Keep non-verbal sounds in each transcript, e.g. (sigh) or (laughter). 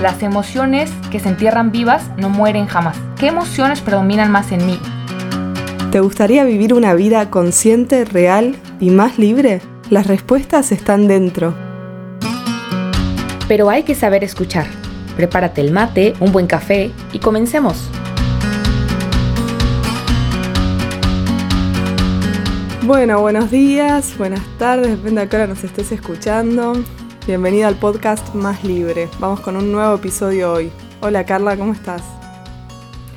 las emociones que se entierran vivas no mueren jamás. ¿Qué emociones predominan más en mí? ¿Te gustaría vivir una vida consciente, real y más libre? Las respuestas están dentro. Pero hay que saber escuchar. Prepárate el mate, un buen café y comencemos. Bueno, buenos días, buenas tardes, depende de qué hora nos estés escuchando. Bienvenida al podcast Más Libre. Vamos con un nuevo episodio hoy. Hola Carla, ¿cómo estás?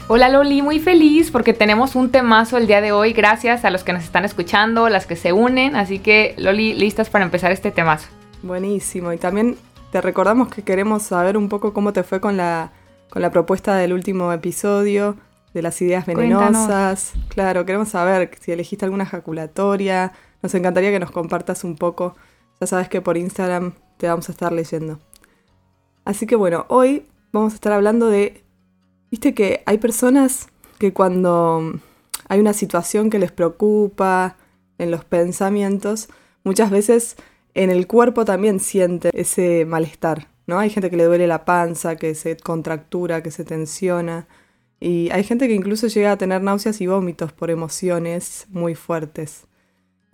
Hola Loli, muy feliz porque tenemos un temazo el día de hoy. Gracias a los que nos están escuchando, las que se unen. Así que Loli, listas para empezar este temazo. Buenísimo. Y también te recordamos que queremos saber un poco cómo te fue con la, con la propuesta del último episodio de las ideas venenosas. Claro, queremos saber si elegiste alguna ejaculatoria. Nos encantaría que nos compartas un poco. Ya sabes que por Instagram te vamos a estar leyendo. Así que bueno, hoy vamos a estar hablando de Viste que hay personas que cuando hay una situación que les preocupa en los pensamientos, muchas veces en el cuerpo también siente ese malestar, ¿no? Hay gente que le duele la panza, que se contractura, que se tensiona. Y hay gente que incluso llega a tener náuseas y vómitos por emociones muy fuertes.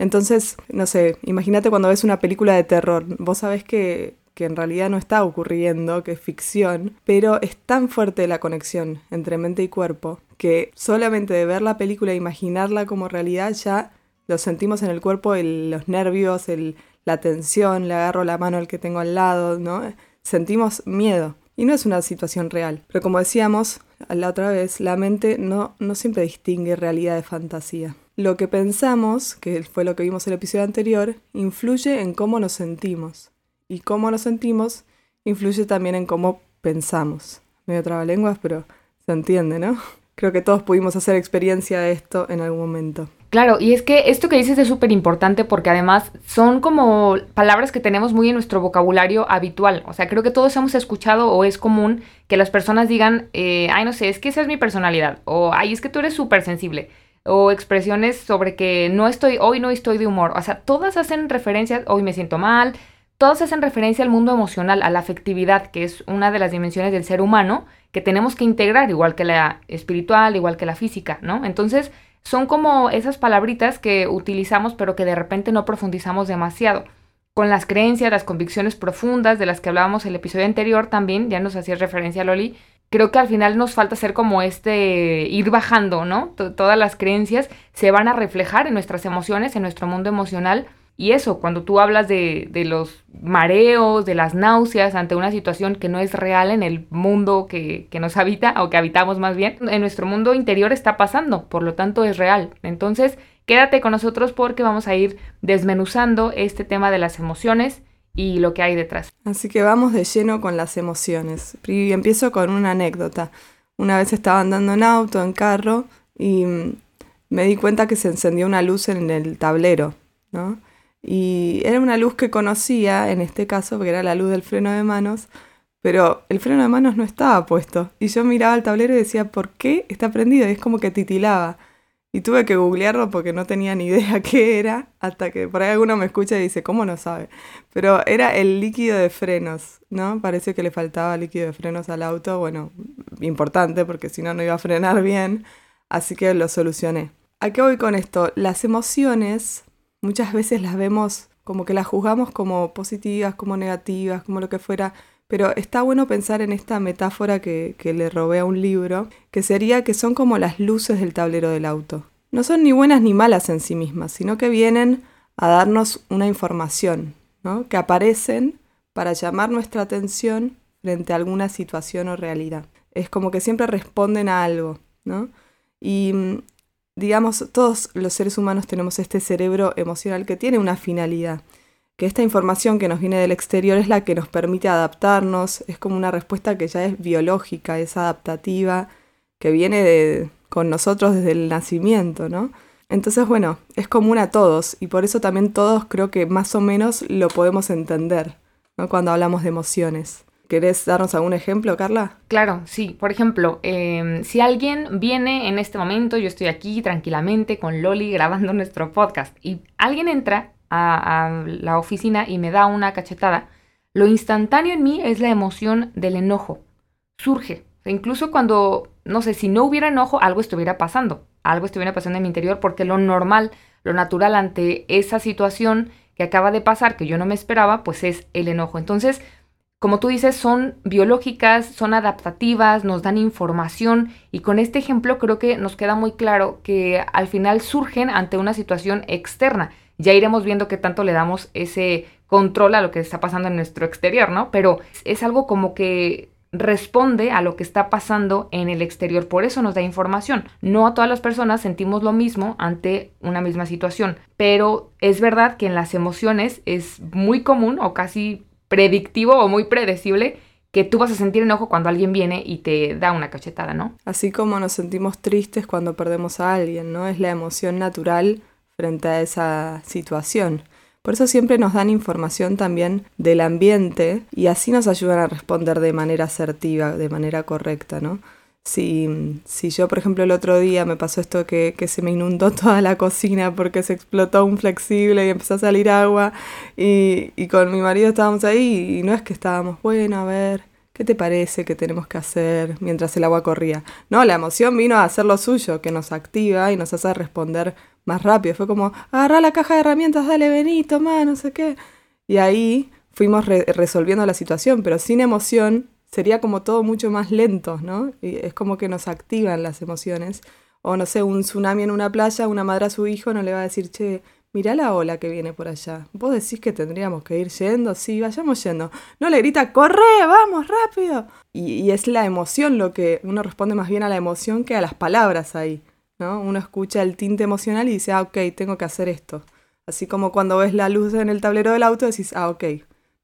Entonces, no sé, imagínate cuando ves una película de terror. Vos sabés que que en realidad no está ocurriendo, que es ficción, pero es tan fuerte la conexión entre mente y cuerpo que solamente de ver la película e imaginarla como realidad ya lo sentimos en el cuerpo, los nervios, la tensión, le agarro la mano al que tengo al lado, ¿no? Sentimos miedo. Y no es una situación real. Pero como decíamos la otra vez, la mente no, no siempre distingue realidad de fantasía. Lo que pensamos, que fue lo que vimos en el episodio anterior, influye en cómo nos sentimos y cómo nos sentimos influye también en cómo pensamos. Medio trabalenguas, pero se entiende, ¿no? (laughs) Creo que todos pudimos hacer experiencia de esto en algún momento. Claro, y es que esto que dices es súper importante porque además son como palabras que tenemos muy en nuestro vocabulario habitual. O sea, creo que todos hemos escuchado o es común que las personas digan, eh, ay, no sé, es que esa es mi personalidad. O, ay, es que tú eres súper sensible. O expresiones sobre que no estoy, hoy no estoy de humor. O sea, todas hacen referencias, hoy me siento mal, todos hacen referencia al mundo emocional, a la afectividad, que es una de las dimensiones del ser humano que tenemos que integrar, igual que la espiritual, igual que la física, ¿no? Entonces, son como esas palabritas que utilizamos, pero que de repente no profundizamos demasiado. Con las creencias, las convicciones profundas de las que hablábamos el episodio anterior también, ya nos hacía referencia Loli, creo que al final nos falta ser como este, ir bajando, ¿no? todas las creencias se van a reflejar en nuestras emociones, en nuestro mundo emocional, y eso, cuando tú hablas de, los mareos, de las náuseas ante una situación que no es real en el mundo que, nos habita, o que habitamos más bien, en nuestro mundo interior está pasando, por lo tanto es real. Entonces, quédate con nosotros porque vamos a ir desmenuzando este tema de las emociones y lo que hay detrás. Así que vamos de lleno con las emociones. Y empiezo con una anécdota. Una vez estaba andando en auto, en carro, y me di cuenta que se encendió una luz en el tablero, ¿no? Y era una luz que conocía, en este caso, porque era la luz del freno de manos, pero el freno de manos no estaba puesto. Y yo miraba el tablero y decía, ¿por qué está prendido? Y es como que titilaba. Y tuve que googlearlo porque no tenía ni idea (laughs) qué era, hasta que por ahí alguno me escucha y dice, ¿cómo no sabe? Pero era el líquido de frenos, ¿no? Parece que le faltaba líquido de frenos al auto, bueno, importante porque si no, no iba a frenar (laughs) bien, así que lo solucioné. ¿A qué voy con esto? Las emociones muchas veces las vemos como que las juzgamos como positivas, como negativas, como lo que fuera, pero está bueno pensar en esta metáfora que, que, le robé a un libro, que sería que son como las luces del tablero del auto. No son ni buenas ni malas en sí mismas, sino que vienen a darnos una información, ¿no? que aparecen para llamar nuestra atención frente a alguna situación o realidad. Es como que siempre responden a algo, ¿no? Y mm, digamos, todos los seres humanos tenemos este cerebro emocional que tiene una finalidad, que esta información que nos viene del exterior es la que nos permite adaptarnos, es como una respuesta que ya es biológica, es adaptativa, que viene con nosotros desde el nacimiento, ¿no? Entonces, bueno, es común a todos y por eso también todos creo que más o menos lo podemos entender. Cuando hablamos de emociones. ¿Querés darnos algún ejemplo, Carla? Claro, sí. Por ejemplo, em, si alguien viene en este momento, yo estoy aquí tranquilamente con Loli grabando (laughs) nuestro podcast y alguien entra a, la oficina y me da una cachetada, Lo instantáneo en mí es la emoción del enojo. Surge. incluso cuando, no sé, si no hubiera enojo, algo estuviera pasando. Algo estuviera pasando en mi interior porque lo normal, lo natural ante esa situación que acaba de pasar, que yo no me esperaba, pues es el enojo. Entonces, como tú dices, son biológicas, son adaptativas, nos dan información y con este ejemplo creo que nos queda muy claro que al final surgen ante una situación externa. Ya iremos viendo qué tanto le damos ese control a lo que está pasando en nuestro exterior, ¿no? Pero es algo como que responde a lo que está pasando en el exterior, por eso nos da información. No a todas las personas sentimos lo mismo ante una misma situación, pero es verdad que en las emociones es muy común o casi predictivo o muy predecible que tú vas a sentir enojo cuando alguien viene y te da una cachetada, ¿no? Así como nos sentimos tristes cuando perdemos a alguien, ¿no? Es la emoción natural frente a esa situación. Por eso siempre nos dan información también del ambiente y así nos ayudan a responder de manera asertiva, de manera correcta, ¿no? Si, si yo, por ejemplo, el otro día me pasó esto que, que, se me inundó (laughs) toda la cocina porque se explotó un flexible y empezó a salir agua y, y con mi marido estábamos ahí y no es que estábamos, bueno, a ver, ¿qué te parece que tenemos que hacer mientras el agua corría? No, la emoción vino a hacer lo suyo, que nos activa y nos hace responder más rápido. Fue como, agarra la caja de herramientas, dale, Benito, toma, no sé qué. Y ahí fuimos resolviendo la situación, pero sin emoción sería como todo mucho más lento, ¿no? Y es como que nos activan las emociones. O no sé, un tsunami en una playa, una madre a su hijo no le va a decir, che, mirá la ola que viene por allá. ¿Vos decís que tendríamos que ir yendo? Sí, vayamos yendo. No le grita, corre, vamos, rápido. Y, y es la emoción lo que uno responde más bien a la emoción que a las palabras ahí. ¿No? Uno escucha el tinte emocional y dice, ah, ok, tengo que hacer esto. Así como cuando ves la luz en el tablero del auto, decís, ah, ok,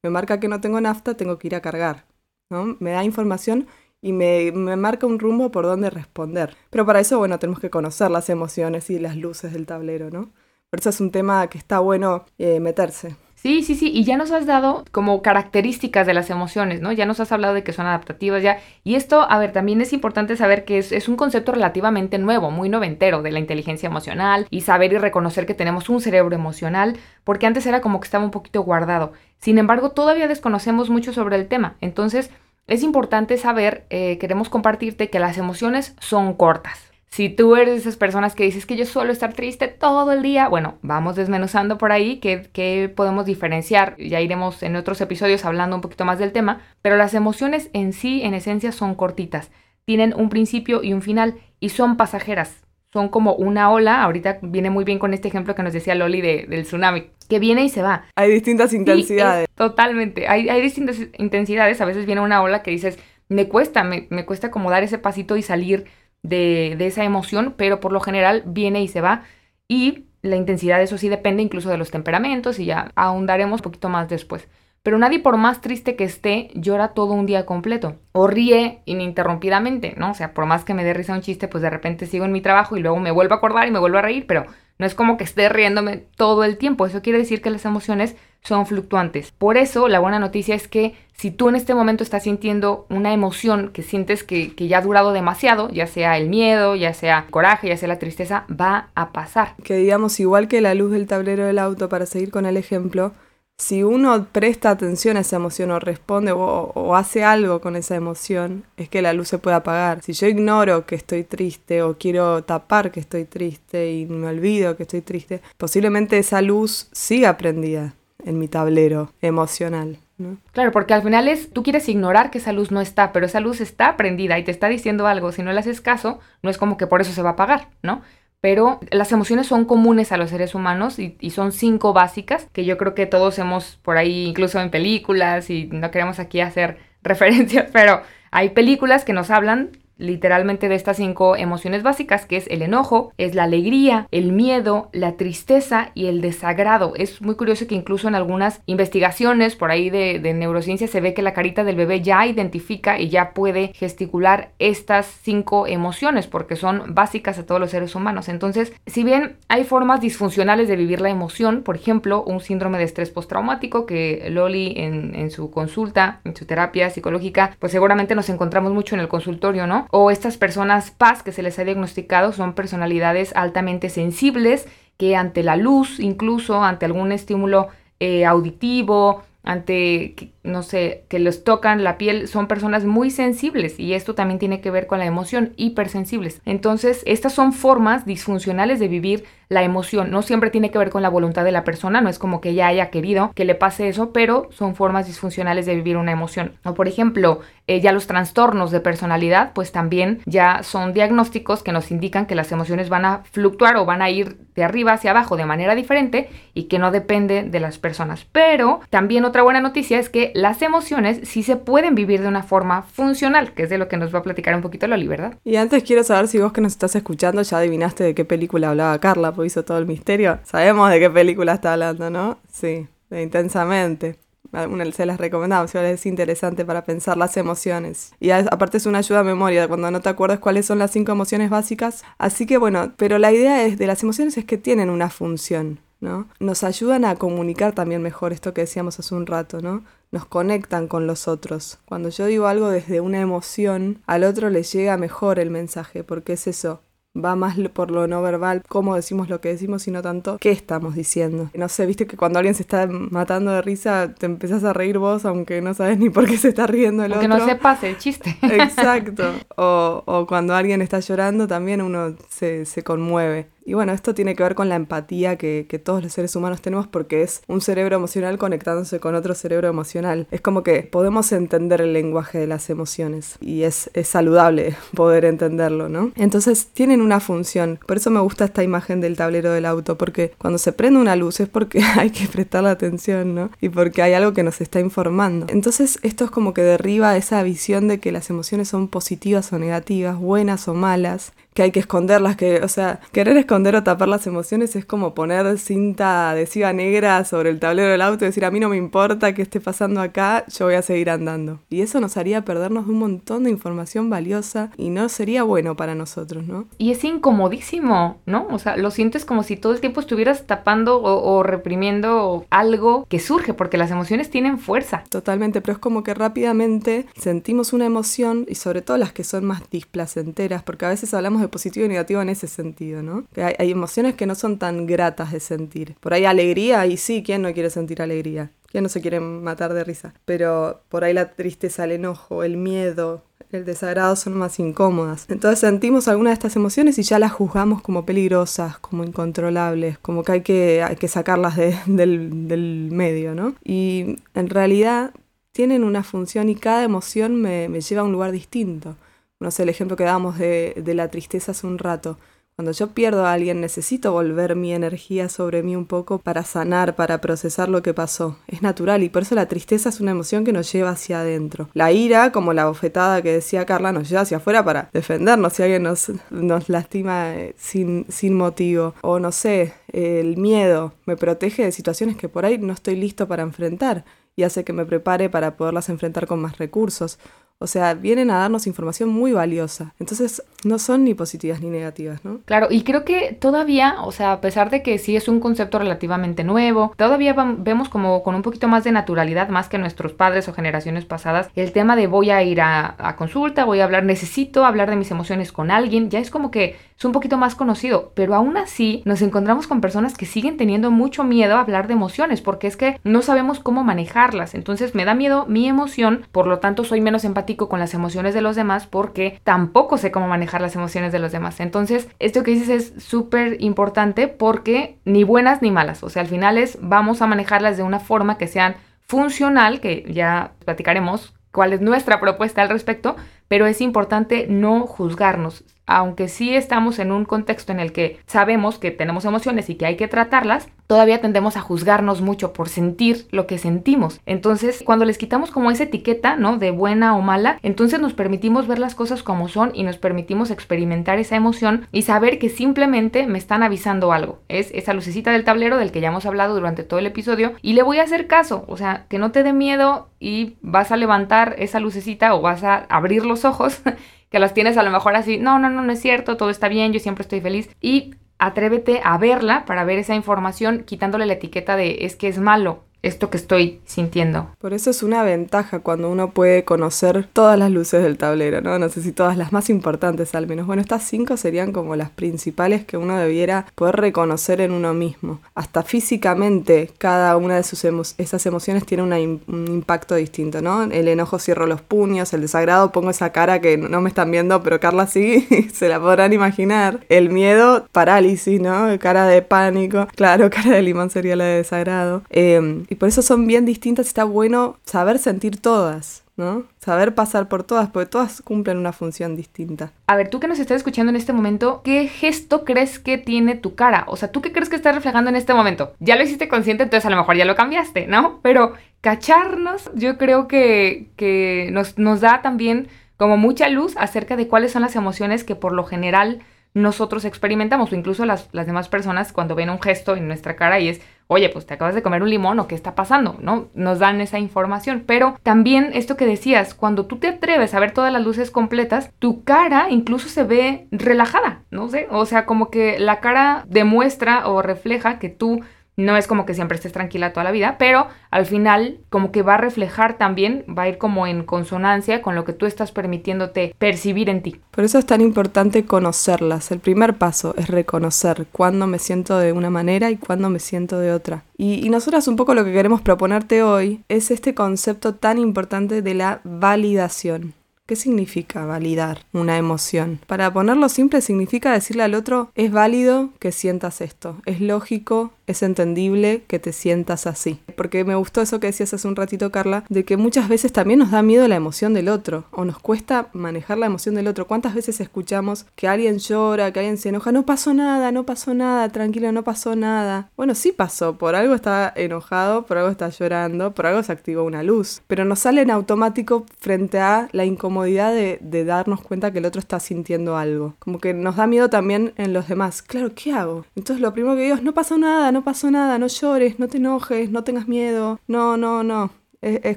me marca que no tengo nafta, tengo que ir a cargar. ¿no? Me da información y me, marca un rumbo por donde responder. Pero para eso, bueno, tenemos que conocer las emociones y las luces del tablero, ¿no? Por eso es un tema que está bueno eh, meterse. Sí, sí, sí, y ya nos has dado como características de las emociones, ¿no? Ya nos has hablado de que son adaptativas ya. Y esto, a ver, también es importante saber que es, un concepto relativamente nuevo, muy noventero de la inteligencia emocional y saber y reconocer que tenemos un cerebro emocional, porque antes era como que estaba un poquito guardado. Sin embargo, todavía desconocemos mucho sobre el tema. Entonces, es importante saber, eh, queremos compartirte que las emociones son cortas. Si tú eres de esas personas que dices que yo suelo estar triste todo el día, bueno, vamos desmenuzando por ahí qué, podemos diferenciar. Ya iremos en otros episodios hablando un poquito más del tema, pero las emociones en sí, en esencia, son cortitas. Tienen un principio y un final y son pasajeras. Son como una ola, ahorita viene muy bien con este ejemplo que nos decía Loli del tsunami, que viene y se va. Hay distintas intensidades. totalmente, hay, hay, distintas intensidades, a veces viene una ola que dices, me cuesta, me, me cuesta como dar ese pasito y salir de, esa emoción, pero por lo general viene y se va. Y la intensidad, eso sí, depende incluso de los temperamentos y ya ahondaremos un poquito más después. Pero nadie por más triste que esté llora todo un día completo o ríe ininterrumpidamente, ¿no? O sea, por más que me dé risa un chiste, pues de repente sigo en mi trabajo y luego me vuelvo a acordar y me vuelvo a reír, pero no es como que esté riéndome todo el tiempo. Eso quiere decir que las emociones son fluctuantes. Por eso la buena noticia es que si tú en este momento estás sintiendo una emoción que sientes que, ya ha durado demasiado, ya sea el miedo, ya sea el coraje, ya sea la tristeza, va a pasar. Que digamos, igual que la luz del tablero del auto, para seguir con el ejemplo, si uno presta atención a esa emoción o responde o, hace algo con esa emoción, es que la luz se puede apagar. Si yo ignoro que estoy triste o quiero tapar que estoy triste y me olvido que estoy triste, posiblemente esa luz siga prendida en mi tablero emocional. ¿no? Claro, porque al final es, tú quieres ignorar que esa luz no está, pero esa luz está prendida y te está diciendo algo. Si no le haces caso, no es como que por eso se va a apagar, ¿no? Pero las emociones son comunes a los seres humanos y, son cinco básicas que yo creo que todos hemos por ahí, incluso en películas, y no queremos aquí hacer (laughs) referencias, pero hay películas que nos hablan literalmente de estas cinco emociones básicas, que es el enojo, es la alegría, el miedo, la tristeza y el desagrado. Es muy curioso que incluso en algunas investigaciones por ahí de, neurociencia se ve que la carita del bebé ya identifica y ya puede gesticular estas cinco emociones porque son básicas a todos los seres humanos. Entonces, si bien hay formas disfuncionales de vivir la emoción, por ejemplo, un síndrome de estrés postraumático que Loli en, en su consulta, en su terapia psicológica, pues seguramente nos encontramos mucho en el consultorio, ¿no? O estas personas PAS que se les ha diagnosticado son personalidades altamente sensibles que ante la luz, incluso ante algún estímulo eh, auditivo, ante no sé, que les tocan la piel, son personas muy sensibles y esto también tiene que ver con la emoción, hipersensibles. Entonces, estas son formas disfuncionales de vivir la emoción. No siempre tiene que ver con la voluntad de la persona, no es como que ella haya querido que le pase eso, pero son formas disfuncionales de vivir una emoción. O por ejemplo, eh, ya los trastornos de personalidad, pues también ya son diagnósticos que nos indican que las emociones van a fluctuar o van a ir de arriba hacia abajo de manera diferente y que no depende de las personas. Pero también otra buena noticia es que las emociones sí se pueden vivir de una forma funcional, que es de lo que nos va a platicar un poquito Loli, ¿verdad? Y antes quiero saber si vos que nos estás escuchando ya adivinaste de qué película hablaba Carla, pues hizo todo el misterio. Sabemos de qué película está hablando, ¿no? Sí, intensamente. Una, se las recomendamos, es interesante para pensar las emociones. Y aparte es una ayuda a memoria, cuando no te acuerdas cuáles son las cinco emociones básicas. Así que bueno, pero la idea es, de las emociones es que tienen una función, ¿no? Nos ayudan a comunicar también mejor esto que decíamos hace un rato, ¿no? Nos conectan con los otros. Cuando yo digo algo desde una emoción, al otro le llega mejor el mensaje, porque es eso, va más por lo no verbal, cómo decimos lo que decimos y no tanto qué estamos diciendo. No sé, viste que cuando alguien se está matando de risa, te empezás a reír vos, aunque no sabes ni por qué se está riendo el aunque otro. No sepas el chiste. Exacto. O, o, cuando alguien está llorando, también uno se, se conmueve. Y bueno, esto tiene que ver con la empatía que, todos los seres humanos tenemos porque es un cerebro emocional conectándose con otro cerebro emocional. Es como que podemos entender el lenguaje de las emociones y es, es saludable (laughs) poder entenderlo, ¿no? Entonces tienen una función. Por eso me gusta esta imagen del tablero del auto, porque cuando se prende una luz es porque (laughs) hay que prestarle atención, ¿no? Y porque hay algo que nos está informando. Entonces esto es como que derriba esa visión de que las emociones son positivas o negativas, buenas o malas, que hay que esconderlas, que, o sea, querer esconder o tapar las emociones es como poner cinta adhesiva negra sobre el tablero del auto y decir, a mí no me importa qué esté pasando acá, yo voy a seguir andando. Y eso nos haría perdernos un montón de información valiosa y no sería bueno para nosotros, ¿no? Y es incomodísimo, ¿no? O sea, lo sientes como si todo el tiempo estuvieras tapando o, o reprimiendo algo que surge, porque las emociones tienen fuerza. Totalmente, pero es como que rápidamente sentimos una emoción y sobre todo las que son más displacenteras, porque a veces hablamos de positivo y negativo en ese sentido, ¿no? Que hay, emociones que no son tan gratas de sentir. Por ahí alegría, y sí, ¿quién no quiere sentir alegría? ¿Quién no se quiere matar de risa? Pero por ahí la tristeza, el enojo, el miedo, el desagrado son más incómodas. Entonces sentimos alguna de estas emociones y ya las juzgamos como peligrosas, como incontrolables, como que hay que, hay que sacarlas de, del, del medio, ¿no? Y en realidad tienen una función y cada emoción me, me lleva a un lugar distinto no sé, el ejemplo que dábamos de, de, la tristeza hace un rato. Cuando yo pierdo a alguien necesito volver mi energía sobre mí un poco para sanar, para procesar lo que pasó. Es natural y por eso la tristeza es una emoción que nos lleva hacia adentro. La ira, como la bofetada que decía Carla, nos lleva hacia afuera para defendernos si alguien nos, nos lastima sin, sin motivo. O no sé, el miedo me protege de situaciones que por ahí no estoy listo para enfrentar y hace que me prepare para poderlas enfrentar con más recursos. O sea, vienen a darnos información muy valiosa. Entonces, no son ni positivas ni negativas, ¿no? Claro, y creo que todavía, o sea, a pesar de que sí es un concepto relativamente nuevo, todavía vemos como con un poquito más de naturalidad, más que nuestros padres o generaciones pasadas, el tema de voy a ir a, a consulta, voy a hablar, necesito hablar de mis emociones con alguien, ya es como que es un poquito más conocido, pero aún así nos encontramos con personas que siguen teniendo mucho miedo a hablar de emociones, porque es que no sabemos cómo manejarlas. Entonces me da miedo mi emoción, por lo tanto soy menos empática con las emociones de los demás porque tampoco sé cómo manejar las emociones de los demás. Entonces, esto que dices es súper importante porque ni buenas ni malas. O sea, al final es vamos a manejarlas de una forma que sean funcional, que ya platicaremos cuál es nuestra propuesta al respecto, pero es importante no juzgarnos aunque sí estamos en un contexto en el que sabemos que tenemos emociones y que hay que tratarlas, todavía tendemos a juzgarnos mucho por sentir lo que sentimos. Entonces, cuando les quitamos como esa etiqueta, ¿no? De buena o mala, entonces nos permitimos ver las cosas como son y nos permitimos experimentar esa emoción y saber que simplemente me están avisando algo. Es esa lucecita del tablero del que ya hemos hablado durante todo el episodio y le voy a hacer caso, o sea, que no te dé miedo y vas a levantar esa lucecita o vas a abrir los ojos (laughs) que las tienes a lo mejor así, no, no, no, no es cierto, todo está bien, yo siempre estoy feliz. Y atrévete a verla para ver esa información quitándole la etiqueta de es que es malo esto que estoy sintiendo. Por eso es una ventaja cuando uno puede conocer todas las luces del tablero, ¿no? No sé si todas las más importantes al menos. Bueno, estas cinco serían como las principales que uno debiera poder reconocer en uno mismo. Hasta físicamente cada una de sus esas emociones tiene un impacto distinto, ¿no? El enojo cierro los puños, el desagrado pongo esa cara que no me están viendo, pero Carla sí, (laughs) se la podrán imaginar. El miedo, parálisis, ¿no? Cara de pánico. Claro, (laughs) cara de limón sería la de desagrado. Eh, por eso son bien distintas y está bueno saber sentir todas. ¿no? Saber pasar por todas, porque todas cumplen una función distinta. A ver, tú que nos estás escuchando en este momento, ¿qué gesto crees que tiene tu cara? O sea, ¿tú qué crees que estás reflejando en este momento? Ya lo hiciste consciente, entonces a lo mejor ya lo cambiaste, ¿no? Pero cacharnos, yo creo que, que nos, nos da también como mucha luz acerca de cuáles son las emociones que por lo general nosotros experimentamos, o incluso las, las demás personas cuando ven un gesto en nuestra cara y es, oye, pues te acabas de comer un limón o qué está pasando, ¿no? Nos dan esa información. Pero también esto que decías, cuando tú te atreves a ver todas las luces completas, tu cara incluso se ve relajada, no sé, o sea, como que la cara demuestra o refleja que tú no es como que siempre estés tranquila toda la vida, pero al final como que va a reflejar también, va a ir como en consonancia con lo que tú estás permitiéndote percibir en ti. Por eso es tan importante conocerlas. El primer paso es reconocer cuándo me siento de una manera y cuándo me siento de otra. Y, y nosotras un poco lo que queremos proponerte hoy es este concepto tan importante de la validación. ¿Qué significa validar una emoción? Para ponerlo simple, significa decirle al otro, es válido que sientas esto, es lógico es entendible que te sientas así. Porque me gustó eso que decías hace un ratito, Carla, de que muchas veces también nos da miedo la emoción del otro o nos cuesta manejar la emoción del otro. ¿Cuántas veces escuchamos que alguien llora, que alguien se enoja? No pasó nada, no pasó nada, tranquilo, no pasó nada. Bueno, sí pasó, por algo está enojado, por algo está llorando, por algo se activó una luz. Pero nos sale en automático frente a la incomodidad de, de darnos cuenta que el otro está sintiendo algo. Como que nos da miedo también en los demás. Claro, ¿qué hago? Entonces lo primero que digo es, no pasó nada, no pasó nada, no llores, no te enojes, no tengas miedo. No, no, no. Es,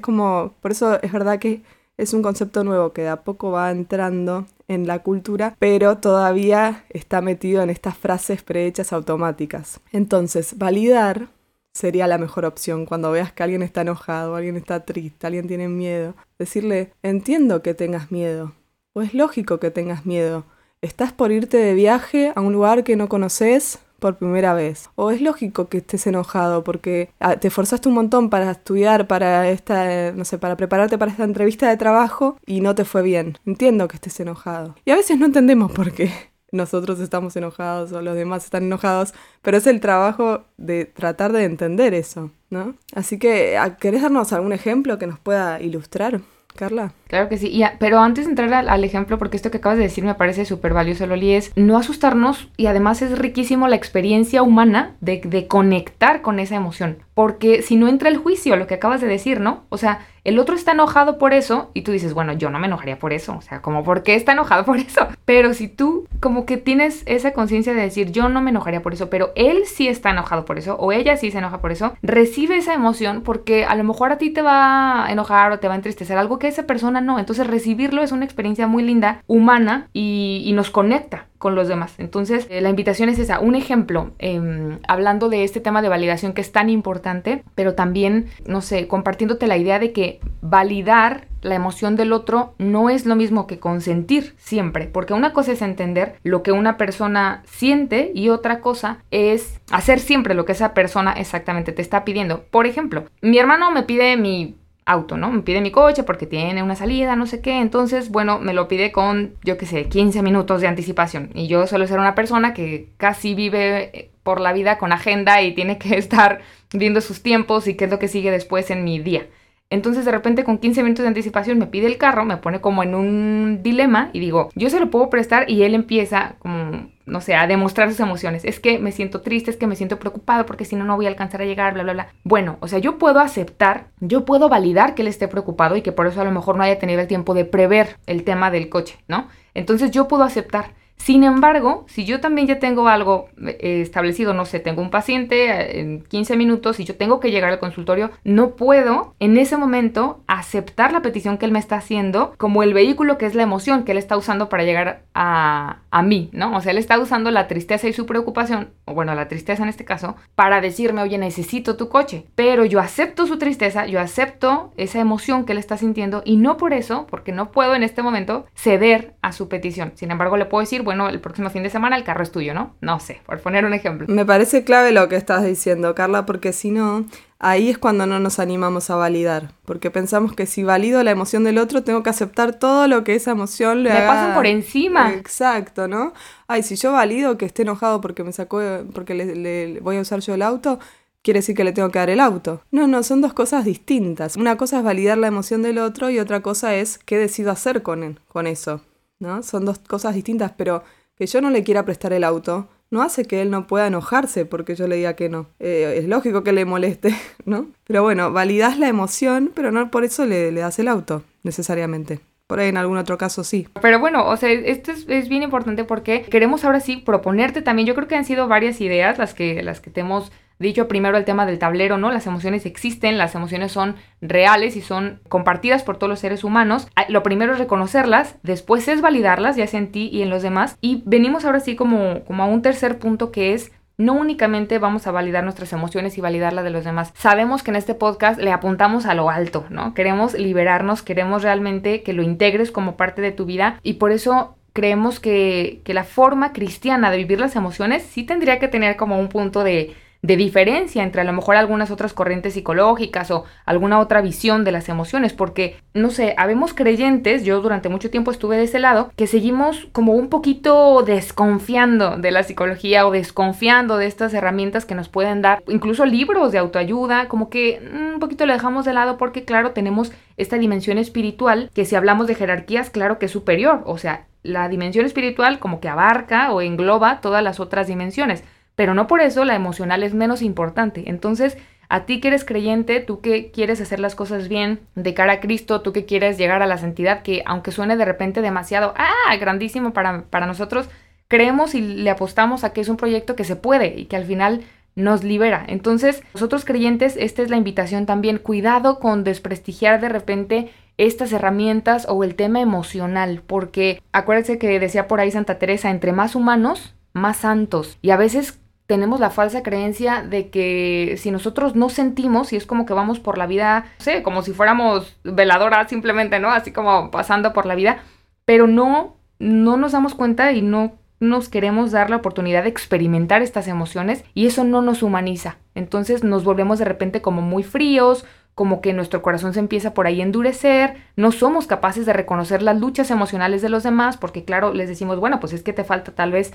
como, por eso es verdad que es un concepto nuevo que de a poco va entrando en la cultura, pero todavía está metido en estas frases prehechas automáticas. Entonces, validar sería la mejor opción cuando veas que alguien está enojado, alguien está triste, alguien tiene miedo. Decirle, entiendo que tengas miedo, o es lógico que tengas miedo. Estás por irte de viaje a un lugar que no conoces, por primera vez. O es lógico que estés enojado porque ah, te esforzaste un montón para estudiar, para esta, no sé, para prepararte para esta entrevista de trabajo y no te fue bien. Entiendo que estés enojado. Y a veces no entendemos por qué (laughs) nosotros estamos enojados o los demás están enojados, pero es el trabajo de tratar de entender eso, ¿no? Así que, ah, ¿querés darnos algún ejemplo que nos pueda ilustrar? Carla. Claro que sí, pero antes de entrar al, ejemplo, porque esto que acabas de decir me parece súper valioso, Loli, es no asustarnos y además es riquísimo la experiencia humana de, de conectar con esa emoción, porque si no entra el juicio, lo que acabas de decir, ¿no? O sea, el otro está enojado por eso y tú dices, bueno, yo no me enojaría por eso, o sea, como, ¿por qué está enojado por eso? (laughs) Pero si tú como que tienes esa conciencia de decir, yo no me enojaría por eso, pero él sí está enojado por eso, o ella sí se enoja por eso, recibe esa emoción porque a lo mejor a ti te va a enojar o te va a entristecer algo que esa persona no. Entonces recibirlo es una experiencia muy linda, humana y, y nos conecta con los demás. Entonces, eh, la invitación es esa. Un ejemplo, em, hablando de este tema de validación que es tan importante, pero también, no sé, compartiéndote la idea de que validar la emoción del otro no es lo mismo que consentir siempre, porque una cosa es entender lo que una persona siente y otra cosa es hacer siempre lo que esa persona exactamente te está pidiendo. Por ejemplo, mi hermano me pide mi auto, ¿no? Me pide mi coche porque tiene una salida, no sé qué. Entonces, bueno, me lo pide con, yo qué sé, 15 minutos de anticipación. Y yo suelo ser una persona que casi vive eh, por la vida con agenda y tiene que (laughs) estar viendo sus tiempos y qué es lo que sigue después en mi día. Entonces de repente con 15 minutos de anticipación me pide el carro, me pone como en un dilema y digo, yo se lo puedo prestar y él empieza como, no sé, a demostrar sus emociones. Es que me siento triste, es que me siento preocupado porque si no, no voy a alcanzar a llegar, bla, bla, bla. Bueno, o sea, yo puedo aceptar, yo puedo validar que él esté preocupado y que por eso a lo mejor no haya tenido el tiempo de prever el tema del coche, ¿no? Entonces yo puedo aceptar Sin embargo, si yo también ya tengo algo eh, establecido, no sé, tengo un paciente eh, en 15 minutos y yo tengo que llegar al consultorio, no puedo en ese momento aceptar la petición que él me está haciendo como el vehículo que es la emoción que él está usando para llegar a, a mí, ¿no? O sea, él está usando la tristeza y su preocupación, o bueno, la tristeza en este caso, para decirme, oye, necesito tu coche. Pero yo acepto su tristeza, yo acepto esa emoción que él está sintiendo y no por eso, porque no puedo en este momento ceder a su petición. Sin embargo, le puedo decir, bueno, el próximo fin de semana el carro es tuyo, ¿no? No sé, por poner un ejemplo. Me parece clave lo que estás diciendo, Carla, porque si no, ahí es cuando no nos animamos a validar, porque pensamos que si valido la emoción del otro, tengo que aceptar todo lo que esa emoción le Me pasan por encima. Exacto, ¿no? Ay, si yo valido que esté enojado porque me sacó, porque le, voy a usar yo el auto, quiere decir que le tengo que dar el auto. No, no, son dos cosas distintas. Una cosa es validar la emoción del otro y otra cosa es qué decido hacer con, con eso. ¿No? Son dos cosas distintas, pero que yo no le quiera prestar el auto no hace que él no pueda enojarse porque yo le diga que no. Eh, es lógico que le moleste, (laughs) ¿no? Pero bueno, validas la emoción, pero no por eso le, le das el auto, necesariamente. Por ahí en algún otro caso sí. Pero bueno, o sea, esto es, bien importante porque queremos ahora sí proponerte también. Yo creo que han sido varias ideas las que, las que te hemos dicho primero el tema del tablero, ¿no? Las emociones existen, las emociones son reales y son compartidas por todos los seres humanos. Ah, lo primero es reconocerlas, después es validarlas, ya sea en ti y en los demás. Y venimos ahora sí como, como a un tercer punto que es no únicamente vamos a validar nuestras emociones y validar las de los demás. Sabemos que en este podcast le apuntamos a lo alto, ¿no? Queremos liberarnos, queremos realmente que lo integres como parte de tu vida y por eso creemos que, que la forma cristiana de vivir las emociones sí tendría que tener como un punto de de diferencia entre a lo mejor algunas otras corrientes psicológicas o alguna otra visión de las emociones, porque, no sé, habemos creyentes, yo durante mucho tiempo estuve de ese lado, que seguimos como un poquito desconfiando de la psicología o desconfiando de estas herramientas que nos pueden dar, incluso libros de autoayuda, como que mm, un poquito lo dejamos de lado porque, claro, tenemos esta dimensión espiritual que si hablamos de jerarquías, claro que es superior, o sea, la dimensión espiritual como que abarca o engloba todas las otras dimensiones pero no por eso la emocional es menos importante. Entonces, a ti que eres creyente, tú que quieres hacer las cosas bien de cara a Cristo, tú que quieres llegar a la santidad, que aunque suene de repente demasiado, ah, grandísimo para, para nosotros, creemos y le apostamos a que es un proyecto que se puede y que al final nos libera. Entonces, nosotros creyentes, esta es la invitación también, cuidado con desprestigiar de repente estas herramientas o el tema emocional, porque acuérdense que decía por ahí Santa Teresa, entre más humanos, más santos. Y a veces tenemos la falsa creencia de que si nosotros no sentimos y es como que vamos por la vida, no sé, como si fuéramos veladoras simplemente, ¿no? Así como pasando por la vida, pero no, no nos damos cuenta y no nos queremos dar la oportunidad de experimentar estas emociones y eso no nos humaniza. Entonces nos volvemos de repente como muy fríos, como que nuestro corazón se empieza por ahí a endurecer, no somos capaces de reconocer las luchas emocionales de los demás porque claro, les decimos, bueno, pues es que te falta tal vez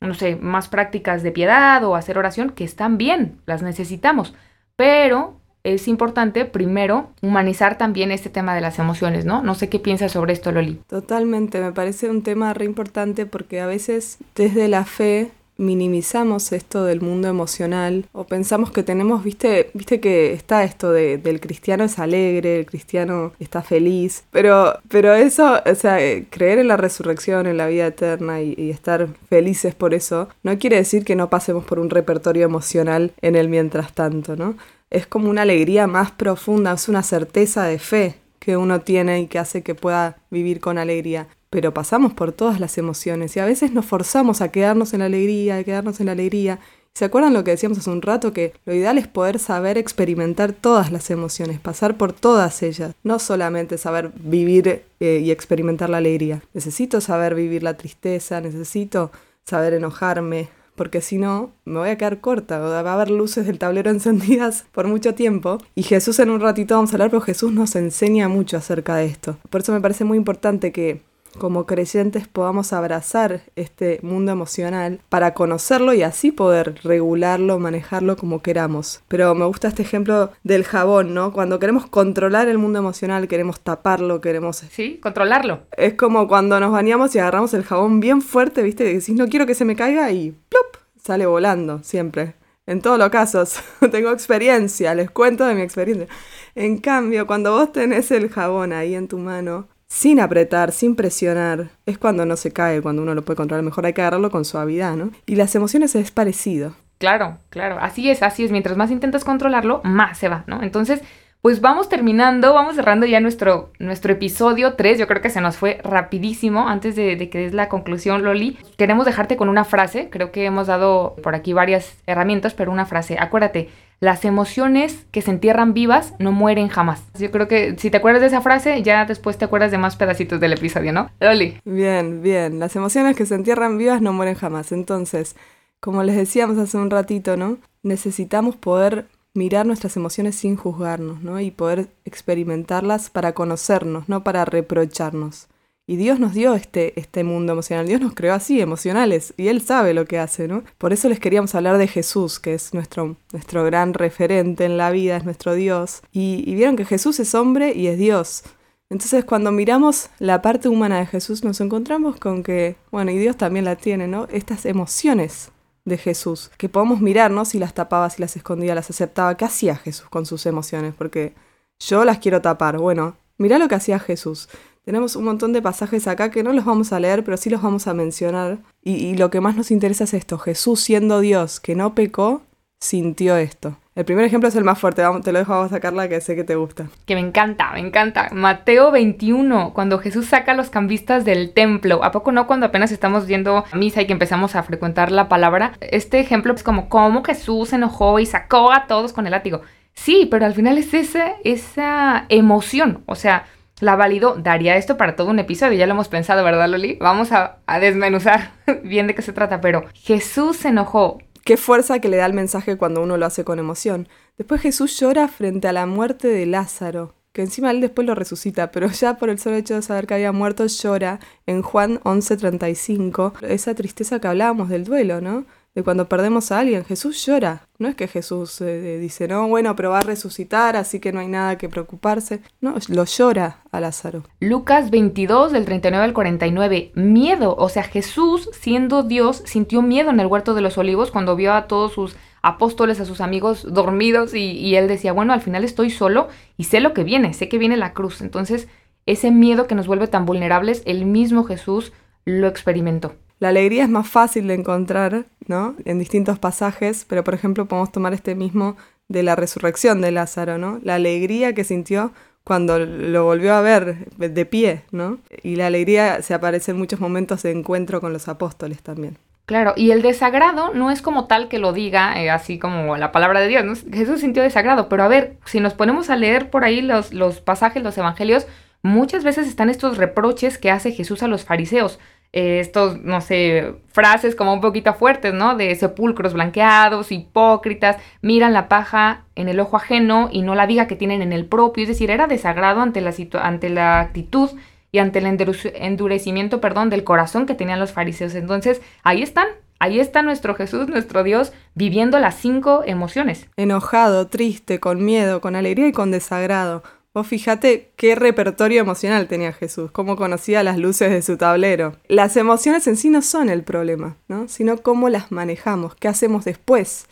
no sé, más prácticas de piedad o hacer oración, que están bien, las necesitamos, pero es importante primero humanizar también este tema de las emociones, ¿no? No sé qué piensas sobre esto, Loli. Totalmente, me parece un tema re importante porque a veces desde la fe minimizamos esto del mundo emocional o pensamos que tenemos, viste, viste que está esto de, del cristiano es alegre, el cristiano está feliz, pero, pero eso, o sea, eh, creer en la resurrección, en la vida eterna y, y estar felices por eso, no quiere decir que no pasemos por un repertorio emocional en el mientras tanto, ¿no? Es como una alegría más profunda, es una certeza de fe que uno tiene y que hace que pueda vivir con alegría pero pasamos por todas las emociones y a veces nos forzamos a quedarnos en la alegría, a quedarnos en la alegría. ¿Se acuerdan lo que decíamos hace un rato? Que lo ideal es poder saber experimentar todas las emociones, pasar por todas ellas, no solamente saber vivir eh, y experimentar la alegría. Necesito saber vivir la tristeza, necesito saber enojarme, porque si no me voy a quedar corta, va a haber luces del tablero (laughs) encendidas por mucho tiempo. Y Jesús en un ratito vamos a hablar, pero Jesús nos enseña mucho acerca de esto. Por eso me parece muy importante que como creyentes podamos abrazar este mundo emocional para conocerlo y así poder regularlo, manejarlo como queramos. Pero me gusta este ejemplo del jabón, ¿no? Cuando queremos controlar el mundo emocional, queremos taparlo, queremos... Sí, controlarlo. Es como cuando nos bañamos y agarramos el jabón bien fuerte, ¿viste? Que decís, no quiero que se me caiga y ¡plup! sale volando siempre. En todos los casos, (laughs) tengo experiencia, les cuento de mi experiencia. En cambio, cuando vos tenés el jabón ahí en tu mano, sin apretar, sin presionar. Es cuando no se cae, cuando uno lo puede controlar mejor, hay que agarrarlo con suavidad, ¿no? Y las emociones es parecido. Claro, claro, así es, así es. Mientras más intentas controlarlo, más se va, ¿no? Entonces, pues vamos terminando, vamos cerrando ya nuestro, nuestro episodio 3. Yo creo que se nos fue rapidísimo. Antes de, de que des la conclusión, Loli, queremos dejarte con una frase. Creo que hemos dado por aquí varias herramientas, pero una frase. Acuérdate, las emociones que se entierran vivas no mueren jamás. Yo creo que si te acuerdas de esa frase, ya después te acuerdas de más pedacitos del episodio, ¿no? Loli. Bien, bien. Las emociones que se entierran vivas no mueren jamás. Entonces, como les decíamos hace un ratito, ¿no? Necesitamos poder mirar nuestras emociones sin juzgarnos, ¿no? Y poder experimentarlas para conocernos, no para reprocharnos. Y Dios nos dio este, este mundo emocional, Dios nos creó así, emocionales, y Él sabe lo que hace, ¿no? Por eso les queríamos hablar de Jesús, que es nuestro, nuestro gran referente en la vida, es nuestro Dios. Y, y vieron que Jesús es hombre y es Dios. Entonces cuando miramos la parte humana de Jesús nos encontramos con que, bueno, y Dios también la tiene, ¿no? Estas emociones de Jesús, que podemos mirarnos si las tapaba, si las escondía, las aceptaba. ¿Qué hacía Jesús con sus emociones? Porque yo las quiero tapar. Bueno, mirá lo que hacía Jesús. Tenemos un montón de pasajes acá que no los vamos a leer, pero sí los vamos a mencionar. Y, lo que más nos interesa es esto. Jesús siendo Dios, que no pecó, sintió esto. El primer ejemplo es el más fuerte, te lo dejo a sacarla que sé que te gusta. Que me encanta, me encanta. Mateo 21, cuando Jesús saca a los cambistas del templo. ¿A poco no cuando apenas estamos viendo misa y que empezamos a frecuentar la palabra? Este ejemplo es como cómo Jesús se enojó y sacó a todos con el látigo. Sí, pero al final es esa, esa emoción, o sea, la validó. Daría esto para todo un episodio, ya lo hemos pensado, ¿verdad, Loli? Vamos a, a desmenuzar (laughs) bien de qué se trata, pero Jesús se enojó, Qué fuerza que le da el mensaje cuando uno lo hace con emoción. Después Jesús llora frente a la muerte de Lázaro, que encima él después lo resucita, pero (laughs) ya por el solo hecho de saber que había muerto llora en Juan 11:35, esa tristeza que hablábamos del duelo, ¿no? De cuando perdemos a alguien. Jesús llora. No es que Jesús eh, dice, no, bueno, pero va a resucitar, así que no hay nada que preocuparse. No, lo llora a Lázaro. Lucas 22, del 39 al 49. Miedo. O sea, Jesús, siendo Dios, sintió miedo en el huerto de los olivos cuando vio a todos sus apóstoles, a sus amigos dormidos y, y él decía, bueno, al final estoy solo y sé lo que viene, sé que viene la cruz. Entonces, ese miedo que nos vuelve tan vulnerables, el mismo Jesús lo experimentó. La alegría es más fácil de encontrar, ¿no? En distintos pasajes, pero por ejemplo podemos tomar este mismo de la resurrección de Lázaro, ¿no? La alegría que sintió cuando lo volvió a ver de pie, ¿no? Y la alegría se aparece en muchos momentos de encuentro con los apóstoles también. Claro, y el desagrado no es como tal que lo diga, eh, así como la palabra de Dios. Jesús sintió desagrado, pero a ver, si nos ponemos a leer por ahí los, los pasajes, los evangelios, muchas veces están estos reproches que hace Jesús a los fariseos. Eh, estos, no sé, frases como un poquito fuertes, ¿no? De sepulcros blanqueados, hipócritas, miran la paja en el ojo ajeno y no la viga que tienen en el propio. Es decir, era desagrado ante la, ante la actitud y ante el endurecimiento, perdón, del corazón que tenían los fariseos. Entonces, ahí están, Ahí está nuestro Jesús, nuestro Dios, viviendo las cinco emociones. Enojado, triste, con miedo, con alegría y con desagrado. Vos fíjate qué repertorio emocional tenía Jesús, cómo conocía las luces de su tablero. Las emociones en sí no son el problema, ¿no? Sino cómo las manejamos, qué hacemos después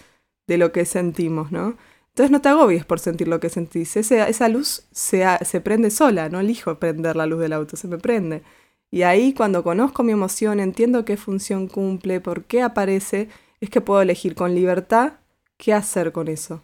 de lo que sentimos, ¿no? Entonces no te agobies por sentir lo que sentís. esa luz se, se prende sola, no elijo prender la luz del auto, se me prende. Y ahí cuando conozco mi emoción, entiendo qué función cumple, por qué aparece, es que puedo elegir con libertad qué hacer con eso.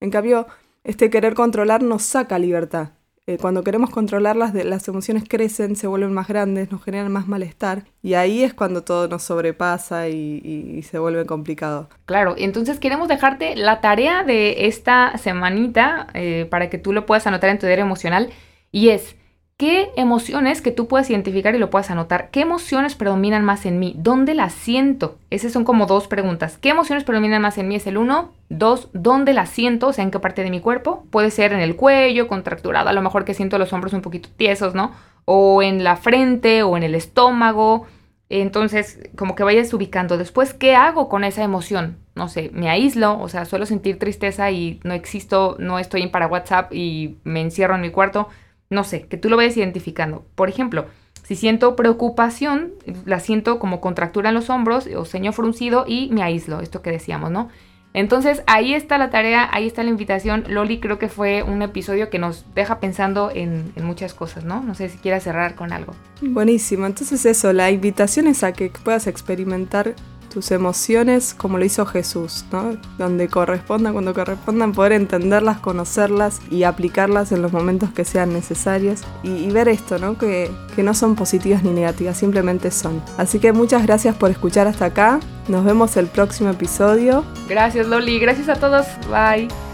En cambio, este querer controlar nos saca libertad. Eh, cuando queremos controlarlas, las emociones crecen, se vuelven más grandes, nos generan más malestar y ahí es cuando todo nos sobrepasa y, se vuelve complicado. Claro, entonces queremos dejarte la tarea de esta semanita eh, para que tú lo puedas anotar en tu diario emocional y es ¿Qué emociones que tú puedas identificar y lo puedas anotar? ¿Qué emociones predominan más en mí? ¿Dónde las siento? Esas son como dos preguntas. ¿Qué emociones predominan más en mí? Es el uno. Dos, ¿dónde las siento? O sea, ¿en qué parte de mi cuerpo? Puede ser en el cuello, contracturado, a lo mejor que siento los hombros un poquito tiesos, ¿no? O en la frente o en el estómago. Entonces, como que vayas ubicando. Después, ¿qué hago con esa emoción? No sé, me aíslo, o sea, suelo sentir tristeza y no existo, no estoy para WhatsApp y me encierro en mi cuarto no sé, que tú lo vayas identificando. Por ejemplo, si siento preocupación, la siento como contractura en los hombros o ceño fruncido y me aíslo, esto que decíamos, ¿no? Entonces ahí está la tarea, ahí está la invitación. Loli creo que fue un episodio que nos deja pensando en, en muchas cosas, ¿no? No sé si quieras cerrar con algo. Buenísimo, entonces eso, la invitación es a que puedas experimentar tus emociones como lo hizo Jesús, ¿no? Donde correspondan, cuando correspondan, poder entenderlas, conocerlas y aplicarlas en los momentos que sean necesarios y, ver esto, ¿no? Que, que no son positivas ni negativas, simplemente son. Así que muchas gracias por escuchar hasta acá. Nos vemos el próximo episodio. Gracias Loli, gracias a todos. Bye.